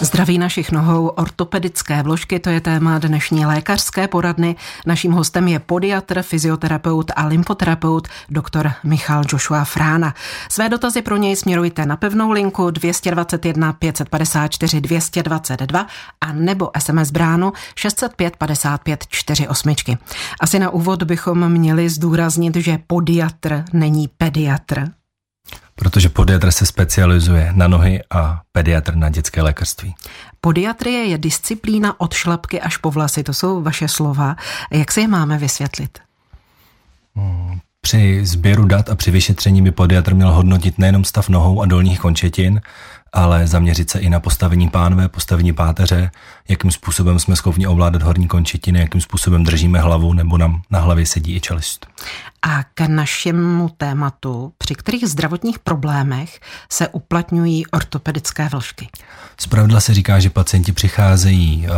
Zdraví našich nohou, ortopedické vložky, to je téma dnešní lékařské poradny. Naším hostem je podiatr, fyzioterapeut a lymfoterapeut dr. Michal Joshua Frána. Své dotazy pro něj směrujte na pevnou linku 221 554 222 a nebo SMS bránu 605 55 48. Asi na úvod bychom měli zdůraznit, že podiatr není pediatr. Protože podiatr se specializuje na nohy a pediatr na dětské lékařství. Podiatrie je disciplína od šlapky až po vlasy, to jsou vaše slova. Jak si je máme vysvětlit? Hmm, při sběru dat a při vyšetření by podiatr měl hodnotit nejenom stav nohou a dolních končetin, ale zaměřit se i na postavení pánve, postavení páteře, jakým způsobem jsme schopni ovládat horní končetiny, jakým způsobem držíme hlavu nebo nám na hlavě sedí i čelist. A k našemu tématu, při kterých zdravotních problémech se uplatňují ortopedické vložky? Zpravidla se říká, že pacienti přicházejí eh,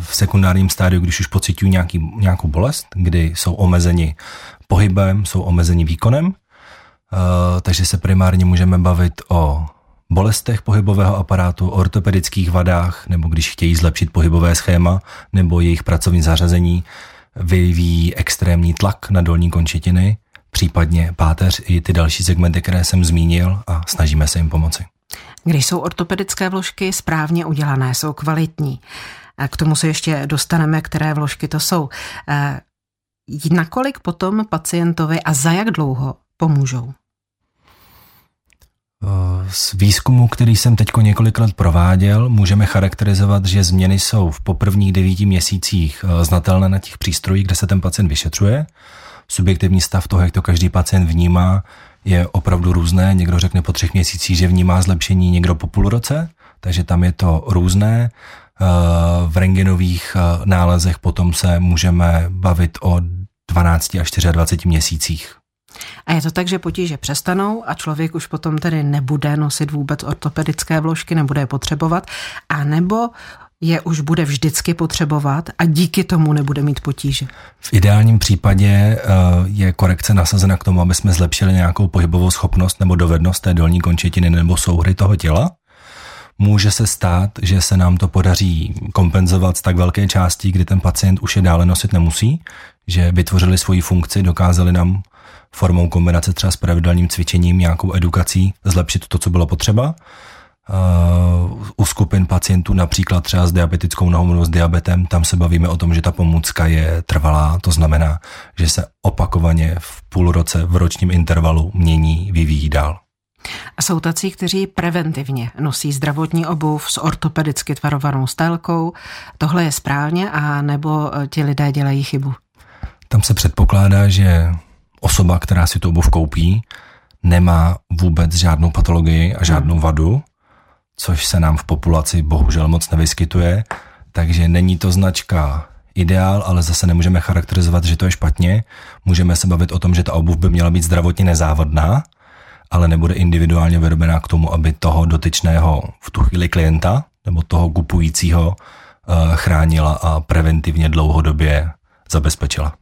v sekundárním stádiu, když už pocitují nějaký, nějakou bolest, kdy jsou omezeni pohybem, jsou omezeni výkonem, eh, takže se primárně můžeme bavit o bolestech pohybového aparátu, ortopedických vadách, nebo když chtějí zlepšit pohybové schéma nebo jejich pracovní zařazení, vyvíjí extrémní tlak na dolní končetiny, případně páteř i ty další segmenty, které jsem zmínil a snažíme se jim pomoci. Když jsou ortopedické vložky správně udělané, jsou kvalitní, k tomu se ještě dostaneme, které vložky to jsou. Eh, nakolik potom pacientovi a za jak dlouho pomůžou? Z výzkumu, který jsem teď několik let prováděl, můžeme charakterizovat, že změny jsou v poprvních devíti měsících eh, znatelné na těch přístrojích, kde se ten pacient vyšetřuje. Subjektivní stav toho, jak to každý pacient vnímá, je opravdu různé. Někdo řekne po třech měsících, že vnímá zlepšení, někdo po půl roce, takže tam je to různé. Eh, v rengenových eh, nálezech potom se můžeme bavit o 12 až 24 měsících. A je to tak, že potíže přestanou a člověk už potom tedy nebude nosit vůbec ortopedické vložky, nebude je potřebovat, a nebo je už bude vždycky potřebovat a díky tomu nebude mít potíže. V ideálním případě eh, je korekce nasazena k tomu, aby jsme zlepšili nějakou pohybovou schopnost nebo dovednost té dolní končetiny nebo souhry toho těla. Může se stát, že se nám to podaří kompenzovat z tak velké části, kdy ten pacient už je dále nosit nemusí, že vytvořili svoji funkci, dokázali nám formou kombinace třeba s pravidelným cvičením, nějakou edukací zlepšit to, co bylo potřeba. Uh, u skupin pacientů například třeba s diabetickou nohou nebo s diabetem, tam se bavíme o tom, že ta pomůcka je trvalá, to znamená, že se opakovaně v půl roce v ročním intervalu mění, vyvíjí dál. A jsou tací, kteří preventivně nosí zdravotní obuv s ortopedicky tvarovanou stélkou. Tohle je správně a nebo ti lidé dělají chybu? Tam se předpokládá, že osoba, která si tu obuv koupí, nemá vůbec žádnou patologii a žádnou hmm. vadu, což se nám v populaci bohužel moc nevyskytuje, takže není to značka ideál, ale zase nemůžeme charakterizovat, že to je špatně. Můžeme se bavit o tom, že ta obuv by měla být zdravotně nezávadná, ale nebude individuálně vyrobená k tomu, aby toho dotyčného v tu chvíli klienta nebo toho kupujícího eh, chránila a preventivně dlouhodobě zabezpečila.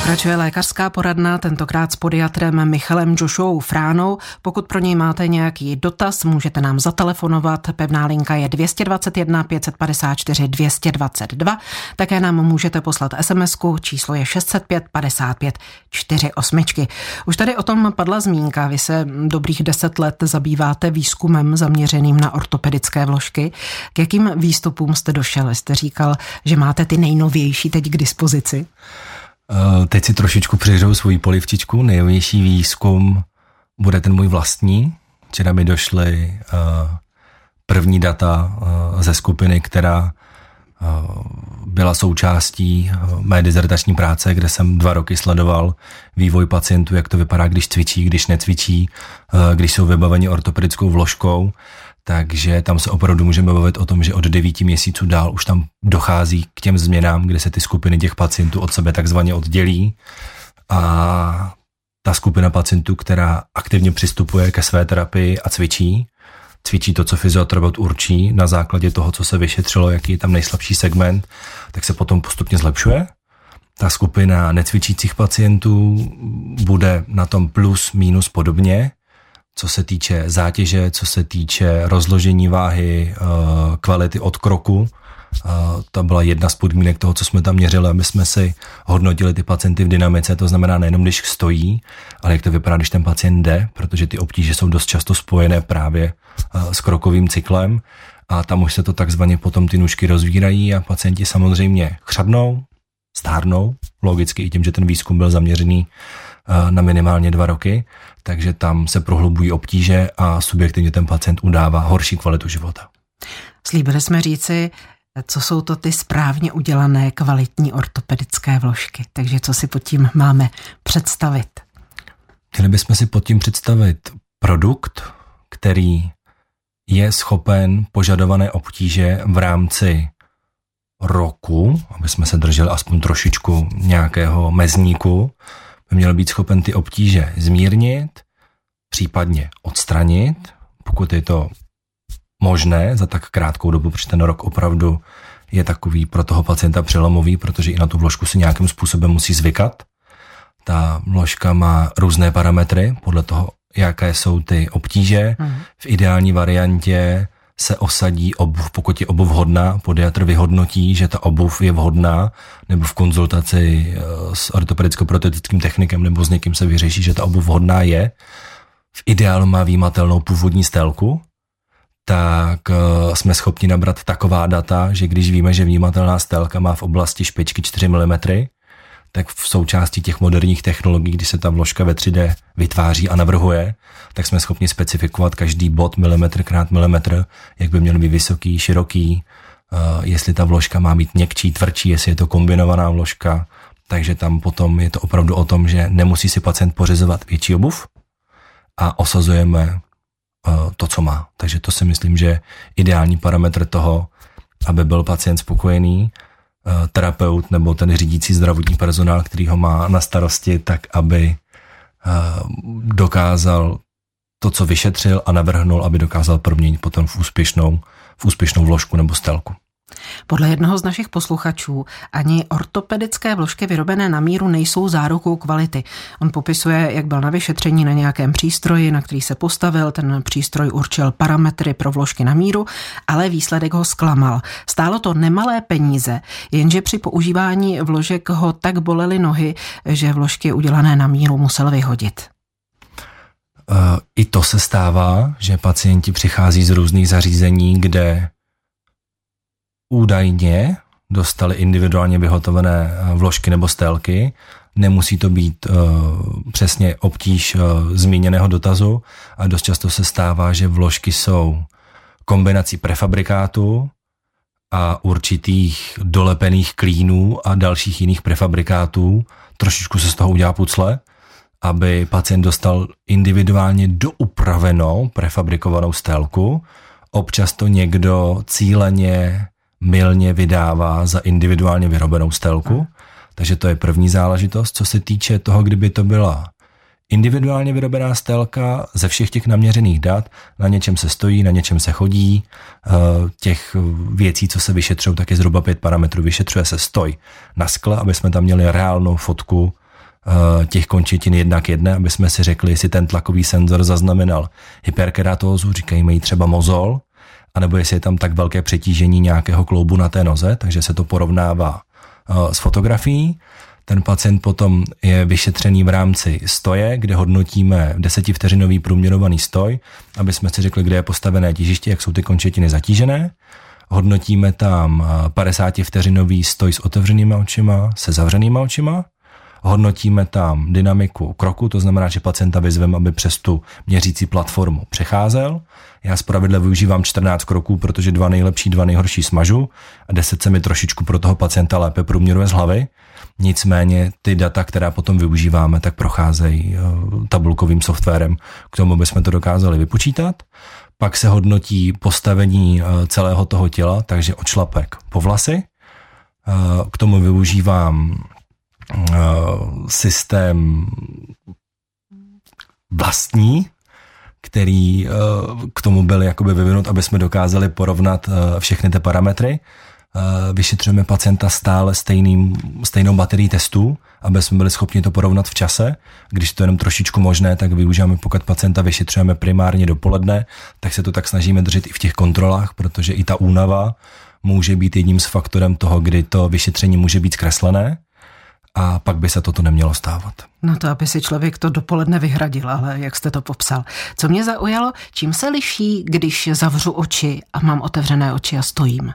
Pokračuje lékařská poradna, tentokrát s podiatrem Michalem Joshou Fránou. Pokud pro něj máte nějaký dotaz, můžete nám zatelefonovat. Pevná linka je 221 554 222. Také nám můžete poslat sms číslo je 605 55 48. Už tady o tom padla zmínka. Vy se dobrých deset let zabýváte výzkumem zaměřeným na ortopedické vložky. K jakým výstupům jste došel? Jste říkal, že máte ty nejnovější teď k dispozici? Eh, teď si trošičku přiřou svoji polivčičku. Nejnovější výzkum bude ten můj vlastní. Včera mi došly eh, první data eh, ze skupiny, která byla součástí mé dizertační práce, kde jsem dva roky sledoval vývoj pacientů, jak to vypadá, když cvičí, když necvičí, když jsou vybaveni ortopedickou vložkou takže tam se opravdu můžeme bavit o tom, že od devíti měsíců dál už tam dochází k těm změnám, kde se ty skupiny těch pacientů od sebe takzvaně oddělí. A ta skupina pacientů, která aktivně přistupuje ke své terapii a cvičí, cvičí to, co fyzioterapeut určí na základě toho, co se vyšetřilo, jaký je tam nejslabší segment, tak se potom postupně zlepšuje. Ta skupina necvičících pacientů bude na tom plus minus podobně, co se týče zátěže, co se týče rozložení váhy, eh, kvality odkroku. Eh, to byla jedna z podmínek toho, co jsme tam měřili, aby jsme si hodnotili ty pacienty v dynamice, to znamená nejenom když stojí, ale jak to vypadá, když ten pacient jde, protože ty obtíže jsou dost často spojené právě eh, s krokovým cyklem a tam už se to takzvaně potom ty nůžky rozvírají a pacienti samozřejmě chřadnou, stárnou, logicky i tím, že ten výzkum byl zaměřený na minimálně dva roky, takže tam se prohlubují obtíže a subjektivně ten pacient udává horší kvalitu života. Slíbili jsme říci, co jsou to ty správně udělané kvalitní ortopedické vložky. Takže co si pod tím máme představit? Chtěli bychom si pod tím představit produkt, který je schopen požadované obtíže v rámci roku, aby jsme se drželi aspoň trošičku nějakého mezníku, by měl být schopen ty obtíže zmírnit, případně odstranit, pokud je to možné za tak krátkou dobu, protože ten rok opravdu je takový pro toho pacienta přelomový, protože i na tu vložku si nějakým způsobem musí zvykat. Ta vložka má různé parametry podle toho, jaké jsou ty obtíže. Mhm. V ideální variantě se osadí obuv, pokud je obuv vhodná, podiatr vyhodnotí, že ta obuv je vhodná, nebo v konzultaci eh, s ortopedicko-protetickým technikem nebo s někým se vyřeší, že ta obuv vhodná je. V ideálu má výjimatelnou původní stélku, tak eh, jsme schopni nabrat taková data, že když víme, že výjimatelná stélka má v oblasti špičky 4 mm, tak v součástí těch moderních technologií, kdy se ta vložka ve 3D vytváří a navrhuje, tak jsme schopni specifikovat každý bod milimetr krát milimetr, jak by měl být vysoký, široký, uh, jestli ta vložka má být měkčí, tvrdší, jestli je to kombinovaná vložka. Takže tam potom je to opravdu o tom, že nemusí si pacient pořizovat větší obuv a osazujeme uh, to, co má. Takže to si myslím, že ideální parametr toho, aby byl pacient spokojený, terapeut nebo ten řídící zdravotní personál, který ho má na starosti, tak aby dokázal to, co vyšetřil a navrhnul, aby dokázal proměnit potom v úspěšnou, v úspěšnou vložku nebo stelku. Podle jednoho z našich posluchačů ani ortopedické vložky vyrobené na míru nejsou zárukou kvality. On popisuje, jak byl na vyšetření na nějakém přístroji, na který se postavil, ten přístroj určil parametry pro vložky na míru, ale výsledek ho zklamal. Stálo to nemalé peníze, jenže při používání vložek ho tak bolely nohy, že vložky udělané na míru musel vyhodit. I to se stává, že pacienti přichází z různých zařízení, kde údajně dostali individuálně vyhotovené eh, vložky nebo stélky. Nemusí to být uh, přesně obtíž uh, zmíněného dotazu a dost často se stává, že vložky jsou kombinací prefabrikátů a určitých dolepených klínů a dalších jiných prefabrikátů. Trošičku se z toho udělá pucle aby pacient dostal individuálně doupravenou prefabrikovanou stélku. Občas to někdo cíleně, milně vydává za individuálně vyrobenou stélku. Takže to je první záležitost. Co se týče toho, kdyby to byla individuálně vyrobená stélka ze všech těch naměřených dat, na něčem se stojí, na něčem se chodí, eh, těch věcí, co se vyšetřují, tak je zhruba pět parametrů. Vyšetřuje se stoj na skle, aby jsme tam měli reálnou fotku Eh, těch končetin jednak jedné, aby jsme si řekli, jestli ten tlakový senzor zaznamenal hyperkeratózu, říkají jí třeba mozol, anebo jestli je tam tak velké přetížení nějakého kloubu na té noze, takže se to porovnává eh, s fotografií. Ten pacient potom je vyšetřený v rámci stoje, kde hodnotíme desetivteřinový průměrovaný stoj, aby jsme si řekli, kde je postavené těžiště, jak jsou ty končetiny zatížené. Hodnotíme tam 50 eh, vteřinový stoj s otevřenýma očima, se zavřenýma očima hodnotíme tam dynamiku kroku, to znamená, že pacienta vyzveme, aby přes tu měřící platformu přecházel. Já zpravidle využívám 14 kroků, protože dva nejlepší, dva nejhorší smažu a 10 se mi trošičku pro toho pacienta lépe průměruje z hlavy. Nicméně ty data, která potom využíváme, tak procházejí eh, tabulkovým softwarem k tomu, aby jsme to dokázali vypočítat. Pak se hodnotí postavení eh, celého toho těla, takže od šlapek po vlasy. Eh, k tomu využívám systém vlastní, který uh, k tomu byl jakoby vyvinut, aby jsme dokázali porovnat uh, všechny ty parametry. Vyšetřujeme pacienta stále stejným, stejnou baterií testů, aby jsme byli schopni to porovnat v čase. Když to je jenom trošičku možné, tak využíváme, pokud pacienta vyšetřujeme primárně dopoledne, tak se to tak snažíme držet i v těch kontrolách, protože i ta únava může být jedním z faktorem toho, kdy to vyšetření může být zkreslené a pak by se toto nemělo stávat. No to, aby si člověk to dopoledne vyhradil, ale jak jste to popsal. Co mě zaujalo, čím se liší, když zavřu oči a mám otevřené oči a stojím?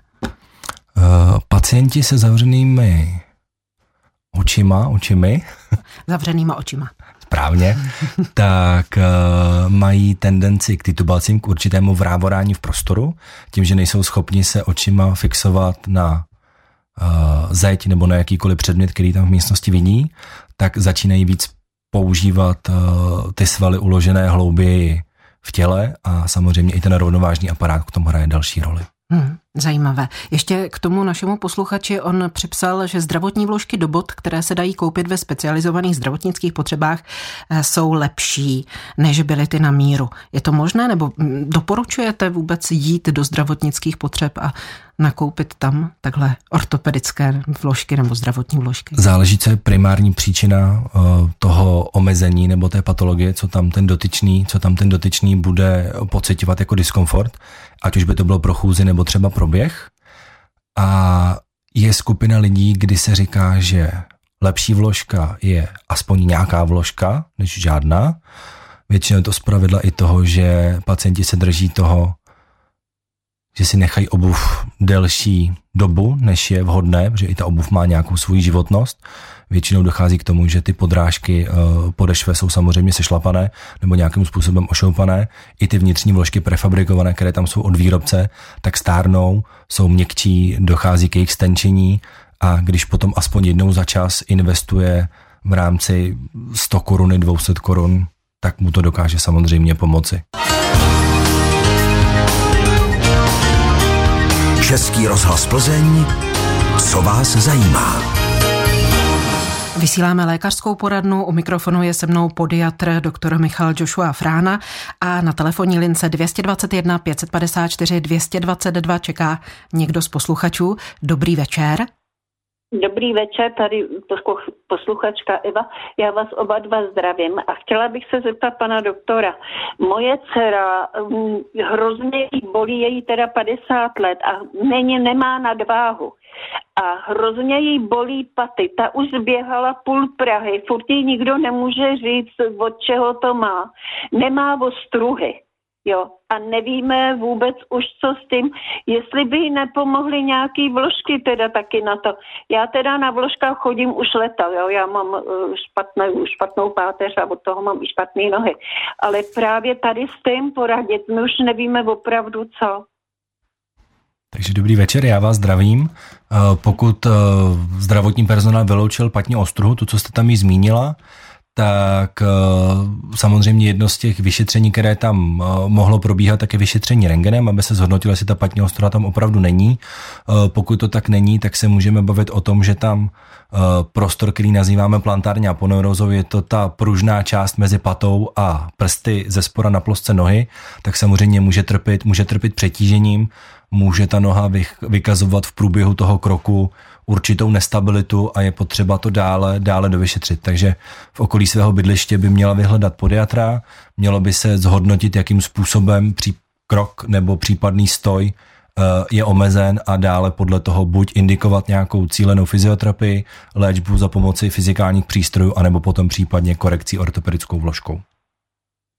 Uh, pacienti se zavřenými očima, očimi. Zavřenýma očima. Správně. tak uh, mají tendenci k titubacím, k určitému vrávorání v prostoru, tím, že nejsou schopni se očima fixovat na zeď nebo na jakýkoliv předmět, který tam v místnosti vidí, tak začínají víc používat uh, ty svaly uložené hlouběji v těle a samozřejmě i ten rovnovážný aparát k tomu hraje další roli. Hmm, zajímavé. Ještě k tomu našemu posluchači on připsal, že zdravotní vložky do bod, které se dají koupit ve specializovaných zdravotnických potřebách, eh, jsou lepší, než byly ty na míru. Je to možné, nebo hm, doporučujete vůbec jít do zdravotnických potřeb a nakoupit tam takhle ortopedické vložky nebo zdravotní vložky? Záleží, co je primární příčina uh, toho omezení nebo té patologie, co tam ten dotyčný, co tam ten dotyčný bude pocitovat jako diskomfort ať už by to bylo pro chůzi nebo třeba pro běh. A je skupina lidí, kdy se říká, že lepší vložka je aspoň nějaká vložka, než žádná. Většinou to zpravidla i toho, že pacienti se drží toho, že si nechají obuv delší dobu, než je vhodné, protože i ta obuv má nějakou svou životnost většinou dochází k tomu, že ty podrážky uh, podešve jsou samozřejmě sešlapané nebo nějakým způsobem ošoupané. I ty vnitřní vložky prefabrikované, které tam jsou od výrobce, tak stárnou, jsou měkčí, dochází k jejich stenčení a když potom aspoň jednou za čas investuje v rámci 100 koruny, 200 korun, tak mu to dokáže samozřejmě pomoci. Český rozhlas Plzeň, co vás zajímá? Vysíláme lékařskou poradnu, u mikrofonu je se mnou podiatr dr. Michal Joshua Frána a na telefonní lince 221 554 222 čeká někdo z posluchačů. Dobrý večer. Dobrý večer, tady posluchačka Eva. Já vás oba dva zdravím a chtěla bych se zeptat pana doktora. Moje dcera hm, hrozně bolí, je jí teda 50 let a není, nemá nadváhu a hrozně jí bolí paty. Ta už zběhala půl Prahy, furt jí nikdo nemůže říct, od čeho to má. Nemá ostruhy. Jo, a nevíme vůbec už, co s tím, jestli by nepomohly nějaký vložky teda taky na to. Já teda na vložkách chodím už leta, jo, já mám uh, špatnou, špatnou páteř a od toho mám i špatné nohy. Ale právě tady s tím poradit, my už nevíme opravdu co. Takže dobrý večer, já vás zdravím. Eh, pokud eh, zdravotní personál vyloučil patní ostruhu, to, co jste tam ji zmínila, tak eh, samozřejmě jedno z těch vyšetření, které tam mohlo probíhat, tak je vyšetření rengenem, aby se zhodnotilo, jestli ta patní ostruha tam opravdu není. Pokud to tak není, tak se můžeme bavit o tom, že tam prostor, který nazýváme plantární aponeurozou, je to ta pružná část mezi patou a prsty ze spora na plosce nohy, tak samozřejmě může trpět, může trpět přetížením, může ta noha vykazovat v průběhu toho kroku určitou nestabilitu a je potřeba to dále, dále dovyšetřit. Takže v okolí svého bydliště by měla vyhledat podiatra, mělo by se zhodnotit, jakým způsobem při krok nebo případný stoj eh, je omezen a dále podle toho buď indikovat nějakou cílenou fyzioterapii, léčbu za pomoci fyzikálních přístrojů, anebo potom případně korekcí ortopedickou vložkou.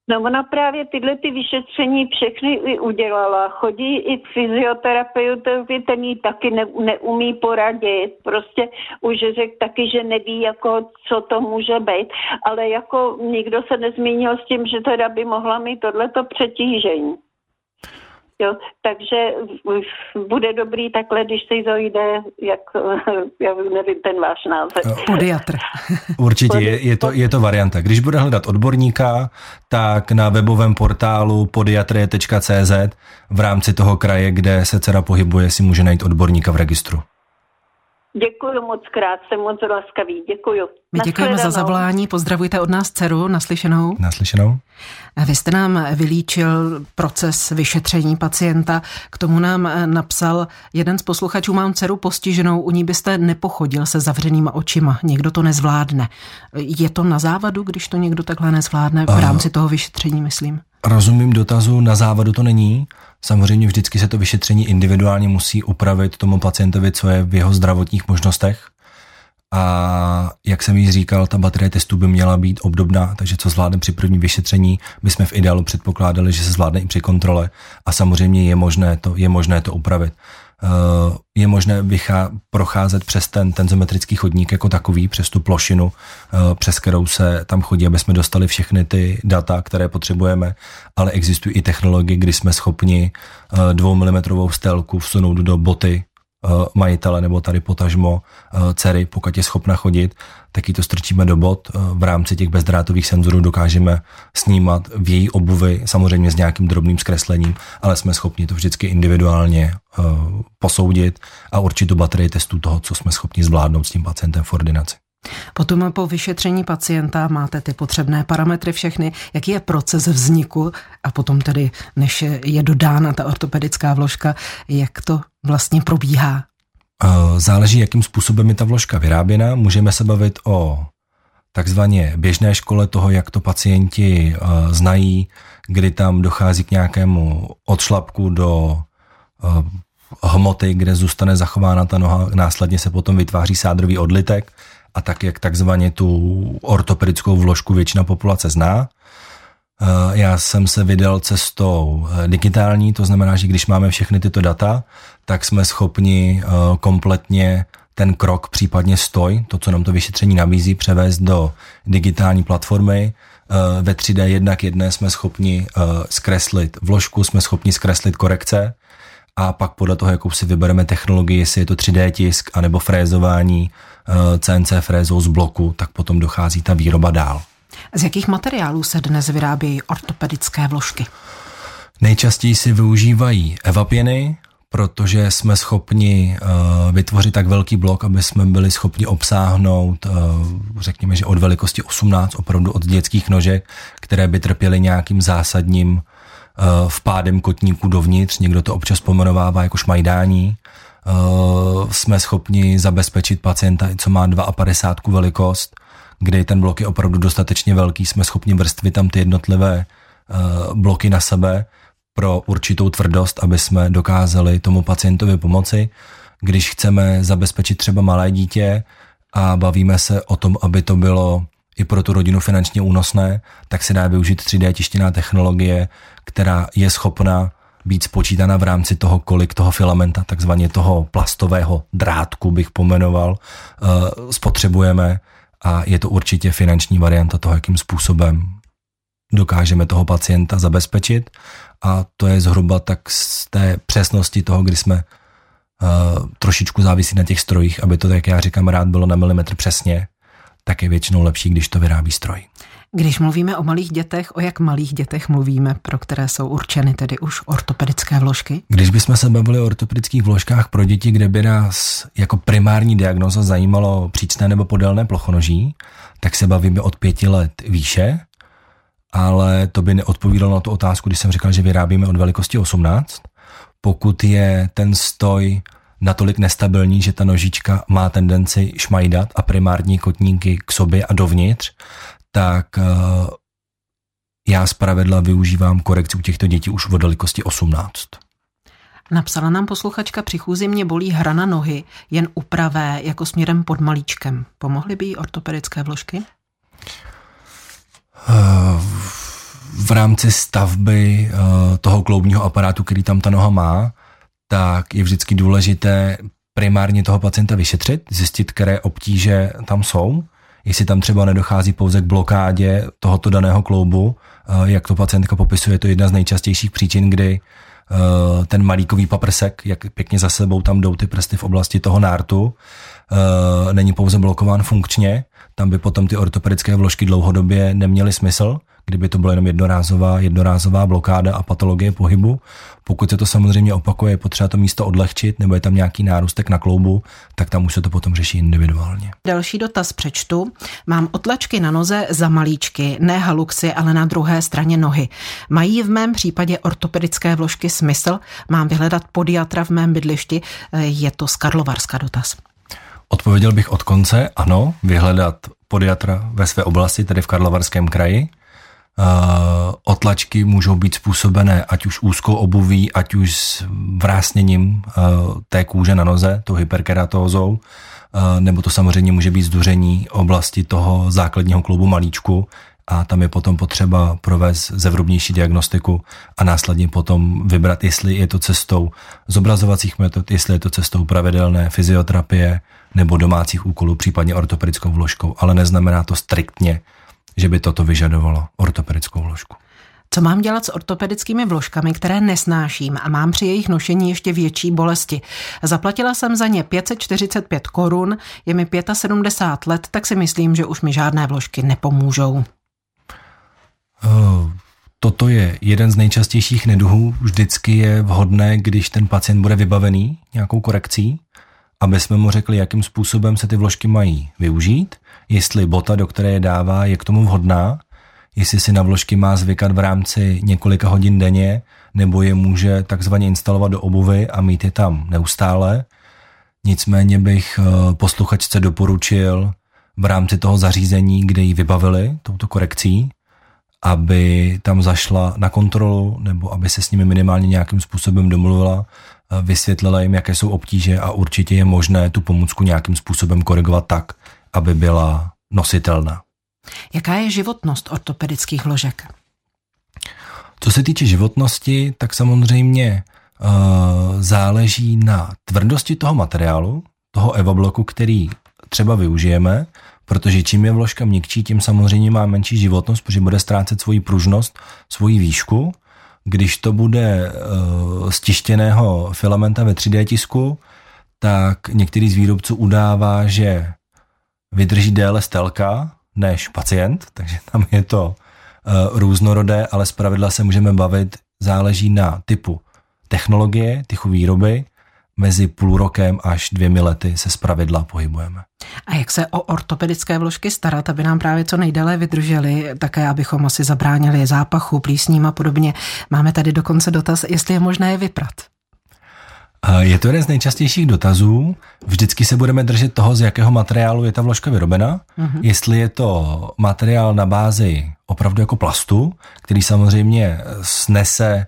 No ona právě tyhle ty vyšetření všechny i udělala. Chodí i k fyzioterapeutovi, ten jí taky ne, neumí poradit. Prostě už řekl taky, že neví, jako, co to může být. Ale jako nikdo se nezmínil s tím, že teda by mohla mít tohleto přetížení. Jo, takže bude dobrý takhle, když se dojde, jak, já nevím ten váš název. Podiatr. Určitě, je, je, to, je to varianta. Když bude hledat odborníka, tak na webovém portálu podiatrie.cz v rámci toho kraje, kde se dcera pohybuje, si může najít odborníka v registru. Děkuji moc krát, jsem moc laskavý. Děkuji. My děkujeme za zavolání, pozdravujte od nás dceru, naslyšenou. Naslyšenou. Vy jste nám vylíčil proces vyšetření pacienta, k tomu nám napsal jeden z posluchačů, mám dceru postiženou, u ní byste nepochodil se zavřenýma očima, někdo to nezvládne. Je to na závadu, když to někdo takhle nezvládne v rámci toho vyšetření, myslím? Rozumím dotazu, na závadu to není. Samozřejmě vždycky se to vyšetření individuálně musí upravit tomu pacientovi, co je v jeho zdravotních možnostech. A jak jsem již říkal, ta baterie testů by měla být obdobná, takže co zvládne při prvním vyšetření, my jsme v ideálu předpokládali, že se zvládne i při kontrole a samozřejmě je možné to, je možné to upravit. Eh, je možné vychá, procházet přes ten tenzometrický chodník jako takový, přes tu plošinu, eh, přes kterou se tam chodí, aby jsme dostali všechny ty data, které potřebujeme, ale existují i technologie, kdy jsme schopni eh, dvou milimetrovou stelku vsunout do boty Eh, majitele nebo tady potažmo eh, dcery, pokud je schopna chodit, tak ji to strčíme do bod. Eh, v rámci těch bezdrátových senzorů dokážeme snímat v její obuvi, samozřejmě s nějakým drobným zkreslením, ale jsme schopni to vždycky individuálně posoudit a určitou baterii testů toho, co jsme schopni zvládnout s tím pacientem v ordinaci. Potom po vyšetření pacienta máte ty potřebné parametry všechny, jaký je proces vzniku a potom tedy, než je dodána ta ortopedická vložka, jak to vlastně probíhá? Záleží, jakým způsobem je ta vložka vyráběna. Můžeme se bavit o takzvaně běžné škole toho, jak to pacienti znají, kdy tam dochází k nějakému odšlapku do hmoty, kde zůstane zachována ta noha, následně se potom vytváří sádrový odlitek a tak, jak takzvaně tu ortopedickou vložku většina populace zná. Eh, já jsem se vydal cestou eh, digitální, to znamená, že když máme všechny tyto data, tak jsme schopni eh, kompletně ten krok, případně stoj, to, co nám to vyšetření nabízí, převést do digitální platformy. Ve 3D jednak jedné jsme schopni zkreslit vložku, jsme schopni zkreslit korekce a pak podle toho, jakou si vybereme technologii, jestli je to 3D tisk anebo frézování CNC frézou z bloku, tak potom dochází ta výroba dál. Z jakých materiálů se dnes vyrábějí ortopedické vložky? Nejčastěji si využívají evapěny, protože jsme schopni uh, vytvořit tak velký blok, aby jsme byli schopni obsáhnout, uh, řekněme, že od velikosti 18, opravdu od dětských nožek, které by trpěly nějakým zásadním vpádem kotníku dovnitř, někdo to občas pomenovává jako šmajdání. Uh, jsme schopni zabezpečit pacienta, co má 52 velikost, kde ten blok je opravdu dostatečně velký, jsme schopni vrstvit tam ty jednotlivé uh, bloky na sebe pro určitou tvrdost, aby jsme dokázali tomu pacientovi pomoci. Když chceme zabezpečit třeba malé dítě a bavíme se o tom, aby to bylo i pro tu rodinu finančně únosné, tak se dá využít 3D tištěná technologie, která je schopna být spočítána v rámci toho, kolik toho filamenta, takzvaně toho plastového drátku bych pomenoval, eh, spotřebujeme. A je to určitě finanční varianta toho, jakým způsobem dokážeme toho pacienta zabezpečit. A to je zhruba tak z té přesnosti toho, kdy jsme uh, trošičku závisí na těch strojích, aby to, jak já říkám, rád bylo na milimetr přesně, tak je většinou lepší, když to vyrábí stroj. Když mluvíme o malých dětech, o jak malých dětech mluvíme, pro které jsou určeny tedy už ortopedické vložky? Když bychom se bavili o ortopedických vložkách pro děti, kde by nás jako primární diagnoza zajímalo přícné nebo podélné plochonoží, tak se bavíme od pěti let výše, ale to by neodpovídalo na tu otázku, když jsem říkal, že vyrábíme od velikosti 18. Pokud je ten stoj natolik nestabilní, že ta nožička má tendenci šmajdat a primární kotníky k sobě a dovnitř, tak eh, já pravidla využívám korekci u těchto dětí už v velikosti 18. Napsala nám posluchačka, při chůzi mě bolí hrana nohy, jen u pravé, jako směrem pod malíčkem. Pomohly by jí ortopedické vložky? Eh, v rámci stavby eh, toho kloubního aparátu, který tam ta noha má, tak je vždycky důležité primárně toho pacienta vyšetřit, zjistit, které obtíže tam jsou jestli tam třeba nedochází pouze k blokádě tohoto daného kloubu, eh, jak to pacientka popisuje, je to jedna z nejčastějších příčin, kdy eh, ten malíkový paprsek, jak pěkně za sebou tam jdou ty prsty v oblasti toho nártu, eh, není pouze blokován funkčně, tam by potom ty ortopedické vložky dlouhodobě neměly smysl, kdyby to byla jenom jednorázová, jednorázová blokáda a patologie pohybu. Pokud se to samozřejmě opakuje, je potřeba to místo odlehčit, nebo je tam nějaký nárůstek na kloubu, tak tam už se to potom řeší individuálně. Další dotaz přečtu. Mám otlačky na noze za malíčky, ne haluxy, ale na druhé straně nohy. Mají v mém případě ortopedické vložky smysl? Mám vyhledat podiatra v mém bydlišti? Je to z Karlovarska dotaz. Odpověděl bych od konce, ano, vyhledat podiatra ve své oblasti, tedy v Karlovarském kraji. Uh, otlačky můžou být způsobené ať už úzkou obuví, ať už s vrásněním uh, té kůže na noze, tou hyperkeratózou, uh, nebo to samozřejmě může být zduření oblasti toho základního klubu malíčku a tam je potom potřeba provést zevrubnější diagnostiku a následně potom vybrat, jestli je to cestou zobrazovacích metod, jestli je to cestou pravidelné fyzioterapie nebo domácích úkolů, případně ortopedickou vložkou, ale neznamená to striktně, že by toto vyžadovalo ortopedickou vložku. Co mám dělat s ortopedickými vložkami, které nesnáším a mám při jejich nošení ještě větší bolesti? Zaplatila jsem za ně 545 korun, je mi 75 let, tak si myslím, že už mi žádné vložky nepomůžou. Eh, toto je jeden z nejčastějších neduhů. Vždycky je vhodné, když ten pacient bude vybavený nějakou korekcí, aby jsme mu řekli, jakým způsobem se ty vložky mají využít, jestli bota, do které je dává, je k tomu vhodná, jestli si na vložky má zvykat v rámci několika hodin denně, nebo je může takzvaně instalovat do obuvy a mít je tam neustále. Nicméně bych eh, posluchačce doporučil v rámci toho zařízení, kde ji vybavili touto korekcí, aby tam zašla na kontrolu nebo aby se s nimi minimálně nějakým způsobem domluvila, vysvětlila jim, jaké jsou obtíže a určitě je možné tu pomůcku nějakým způsobem korigovat tak, aby byla nositelná. Jaká je životnost ortopedických vložek? Co se týče životnosti, tak samozřejmě uh, záleží na tvrdosti toho materiálu, toho EVA bloku, který třeba využijeme, protože čím je vložka měkčí, tím samozřejmě má menší životnost, protože bude ztrácet svoji pružnost, svoji výšku. Když to bude uh, z tištěného filamenta ve 3D tisku, tak některý z výrobců udává, že vydrží déle stelka než pacient, takže tam je to uh, různorodé, ale zpravidla se můžeme bavit, záleží na typu technologie, typu výroby, mezi půl rokem až dvěmi lety se zpravidla pohybujeme. A jak se o ortopedické vložky starat, aby nám právě co nejdéle vydrželi, také abychom asi zabránili zápachu, plísním a podobně. Máme tady dokonce dotaz, jestli je možné je vyprat. Je to jeden z nejčastějších dotazů. Vždycky se budeme držet toho, z jakého materiálu je ta vložka vyrobena. Uh-huh. Jestli je to materiál na bázi opravdu jako plastu, který samozřejmě snese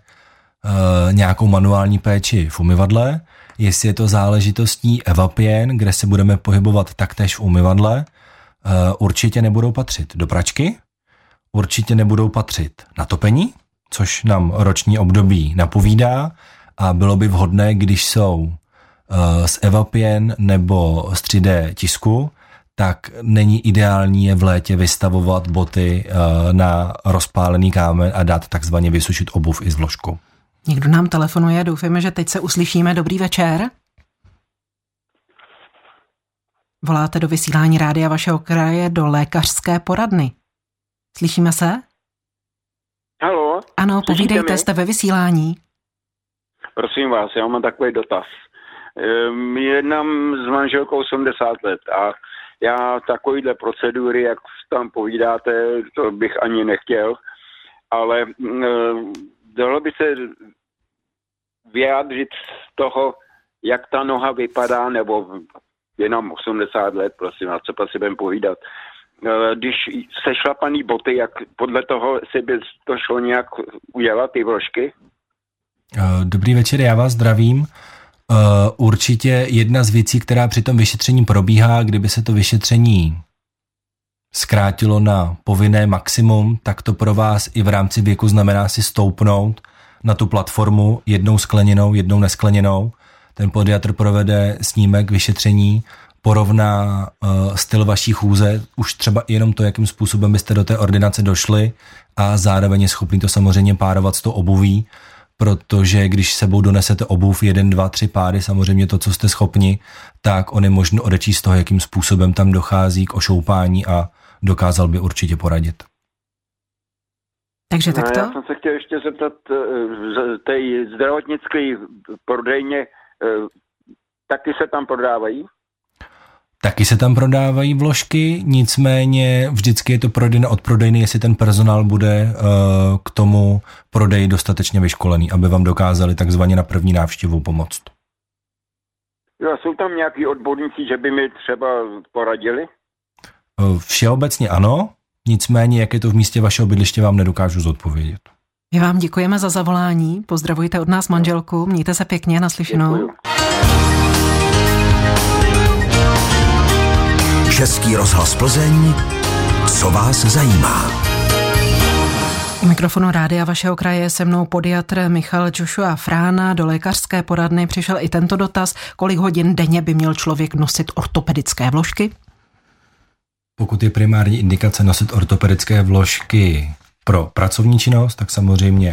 uh, nějakou manuální péči v umyvadle, jestli je to záležitostí evapien, kde se budeme pohybovat taktéž v umyvadle, eh, určitě nebudou patřit do pračky, určitě nebudou patřit na topení, což nám roční období napovídá a bylo by vhodné, když jsou eh, z evapien nebo z 3D tisku, tak není ideální je v létě vystavovat boty eh, na rozpálený kámen a dát takzvaně vysušit obuv i s vložkou. Někdo nám telefonuje, doufáme, že teď se uslyšíme. Dobrý večer. Voláte do vysílání rádia vašeho kraje do lékařské poradny. Slyšíme se? Halo? Ano, povídejte, jste ve vysílání. Prosím vás, já mám takový dotaz. Ehm, jednám s manželkou 80 let a já takovýhle procedury, jak tam povídáte, to bych ani nechtěl, ale ehm, dalo by se vyjádřit z toho, jak ta noha vypadá, nebo jenom 80 let, prosím, a co si budeme povídat. E, když se šlapaný boty, jak podle toho si by to šlo nějak udělat, ty vložky? E, dobrý večer, já vás zdravím. E, určitě jedna z věcí, která při tom vyšetření probíhá, kdyby se to vyšetření zkrátilo na povinné maximum, tak to pro vás i v rámci věku znamená si stoupnout na tu platformu jednou skleněnou, jednou neskleněnou. Ten podiatr provede snímek, vyšetření, porovná uh, styl vaší chůze, už třeba jenom to, jakým způsobem byste do té ordinace došli a zároveň je schopný to samozřejmě párovat s tou obuví, protože když sebou donesete obuv jeden, dva, tři páry, samozřejmě to, co jste schopni, tak on je možno odečíst z toho, jakým způsobem tam dochází k ošoupání a dokázal by určitě poradit. Takže No, takto? já jsem se chtěl ještě zeptat eh, z té zdravotnické prodejně, eh, taky se tam prodávají? Taky se tam prodávají vložky, nicméně vždycky je to prodejna od prodejny, jestli ten personál bude uh, k tomu prodeji dostatečně vyškolený, aby vám dokázali takzvaně na první návštěvu pomoct. Jo, jsou tam nějaký odborníci, že by mi třeba poradili? Uh, všeobecně ano, nicméně jak je to v místě vašeho bydliště, vám nedokážu zodpovědět. My vám děkujeme za zavolání, pozdravujte od nás manželku, mějte se pěkně, naslyšenou. Děkuju. Český rozhlas Plzeň, co vás zajímá. U mikrofonu rádia vašeho kraje je se mnou podiatr Michal Joshua Frána. Do lékařské poradny přišel i tento dotaz, kolik hodin denně by měl člověk nosit ortopedické vložky. Pokud je primární indikace nosit ortopedické vložky pro pracovní činnost, tak samozřejmě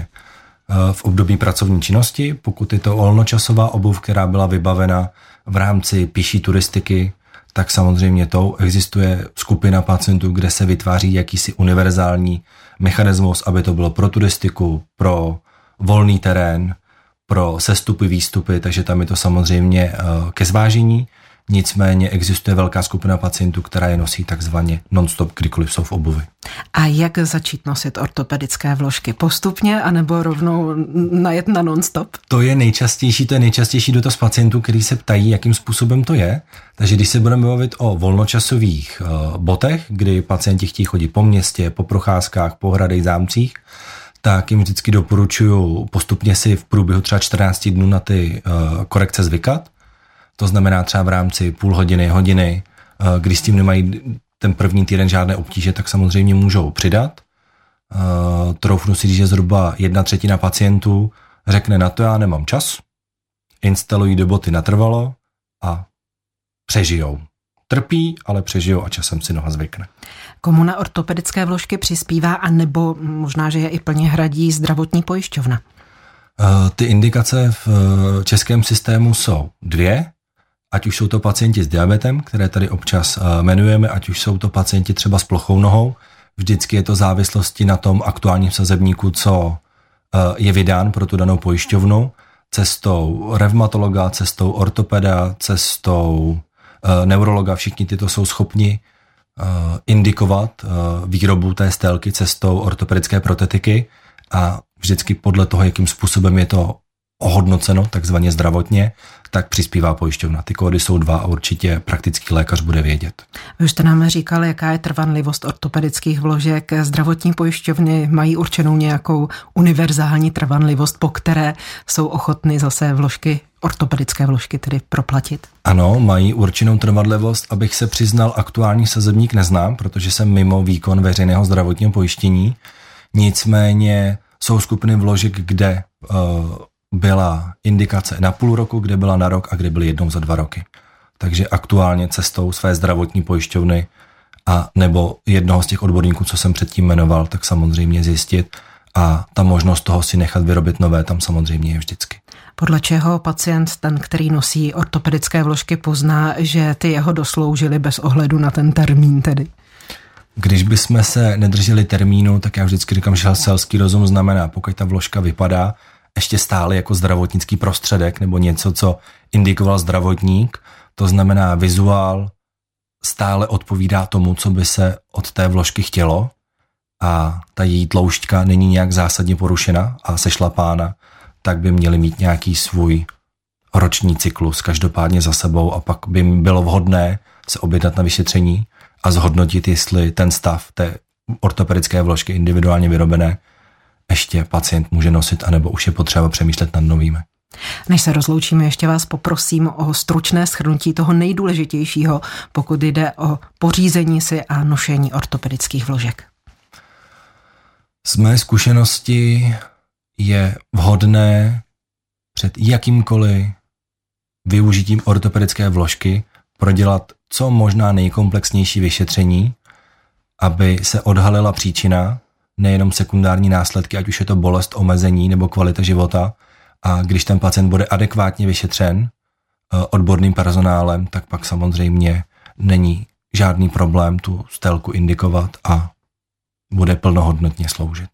eh, v období pracovní činnosti. Pokud je to volnočasová obuv, která byla vybavena v rámci pěší turistiky, tak samozřejmě to existuje skupina pacientů, kde se vytváří jakýsi univerzální mechanismus, aby to bylo pro turistiku, pro volný terén, pro sestupy, výstupy, takže tam je to samozřejmě eh, ke zvážení. Nicméně existuje velká skupina pacientů, která je nosí takzvaně non-stop, kdykoliv jsou v obuvi. A jak začít nosit ortopedické vložky? Postupně anebo rovnou najet na non-stop? To je nejčastější, to je nejčastější dotaz pacientů, který se ptají, jakým způsobem to je. Takže když se budeme bavit o volnočasových uh, botech, kdy pacienti chtějí chodit po městě, po procházkách, po hradech, zámcích, tak jim vždycky doporučuji postupně si v průběhu třeba 14 dnů na ty uh, korekce zvykat. To znamená třeba v rámci půl hodiny, hodiny, uh, když s tím nemají ten první týden žádné obtíže, tak samozřejmě můžou přidat. Uh, troufnu si říct, že zhruba jedna třetina pacientů řekne na to, já nemám čas, instalují do boty natrvalo a přežijou. Trpí, ale přežijou a časem si noha zvykne. Komu na ortopedické vložky přispívá a nebo možná, že je i plně hradí zdravotní pojišťovna? Uh, Ty indikace v českém systému jsou dvě, ať už jsou to pacienti s diabetem, které tady občas uh, jmenujeme, ať už jsou to pacienti třeba s plochou nohou, vždycky je to závislosti na tom aktuálním sazebníku, co uh, je vydán pro tu danou pojišťovnu, cestou revmatologa, cestou ortopeda, cestou uh, neurologa, všichni tyto jsou schopni indikovat výrobu té stélky cestou ortopedické protetiky a vždycky podle toho, jakým způsobem je to ohodnoceno, takzvaně zdravotně, tak přispívá pojišťovna. Ty kódy jsou dva a určitě praktický lékař bude vědět. Vy už jste nám říkal, jaká je trvanlivost ortopedických vložek. Zdravotní pojišťovny mají určenou nějakou univerzální trvanlivost, po které jsou ochotny zase vložky, ortopedické vložky tedy proplatit. Ano, mají určenou trvanlivost, abych se přiznal, aktuální sazebník neznám, protože jsem mimo výkon veřejného zdravotního pojištění. Nicméně jsou skupiny vložek, kde uh, byla indikace na půl roku, kde byla na rok a kde byly jednou za dva roky. Takže aktuálně cestou své zdravotní pojišťovny a nebo jednoho z těch odborníků, co jsem předtím jmenoval, tak samozřejmě zjistit a ta možnost toho si nechat vyrobit nové tam samozřejmě je vždycky. Podle čeho pacient, ten, který nosí ortopedické vložky, pozná, že ty jeho dosloužily bez ohledu na ten termín tedy? Když bychom se nedrželi termínu, tak já vždycky říkám, že selský rozum znamená, pokud ta vložka vypadá ještě stále jako zdravotnický prostředek nebo něco, co indikoval zdravotník, to znamená vizuál stále odpovídá tomu, co by se od té vložky chtělo. A ta její tloušťka není nějak zásadně porušena a sešlapána, tak by měli mít nějaký svůj roční cyklus každopádně za sebou. A pak by bylo vhodné se objednat na vyšetření a zhodnotit, jestli ten stav té ortopedické vložky individuálně vyrobené ještě pacient může nosit, anebo už je potřeba přemýšlet nad novými. Než se rozloučíme, ještě vás poprosím o stručné shrnutí toho nejdůležitějšího, pokud jde o pořízení si a nošení ortopedických vložek. Z mé zkušenosti je vhodné před jakýmkoliv využitím ortopedické vložky prodělat co možná nejkomplexnější vyšetření, aby se odhalila příčina, nejenom sekundární následky, ať už je to bolest, omezení nebo kvalita života. A když ten pacient bude adekvátně vyšetřen odborným personálem, tak pak samozřejmě není žádný problém tu stelku indikovat a bude plnohodnotně sloužit.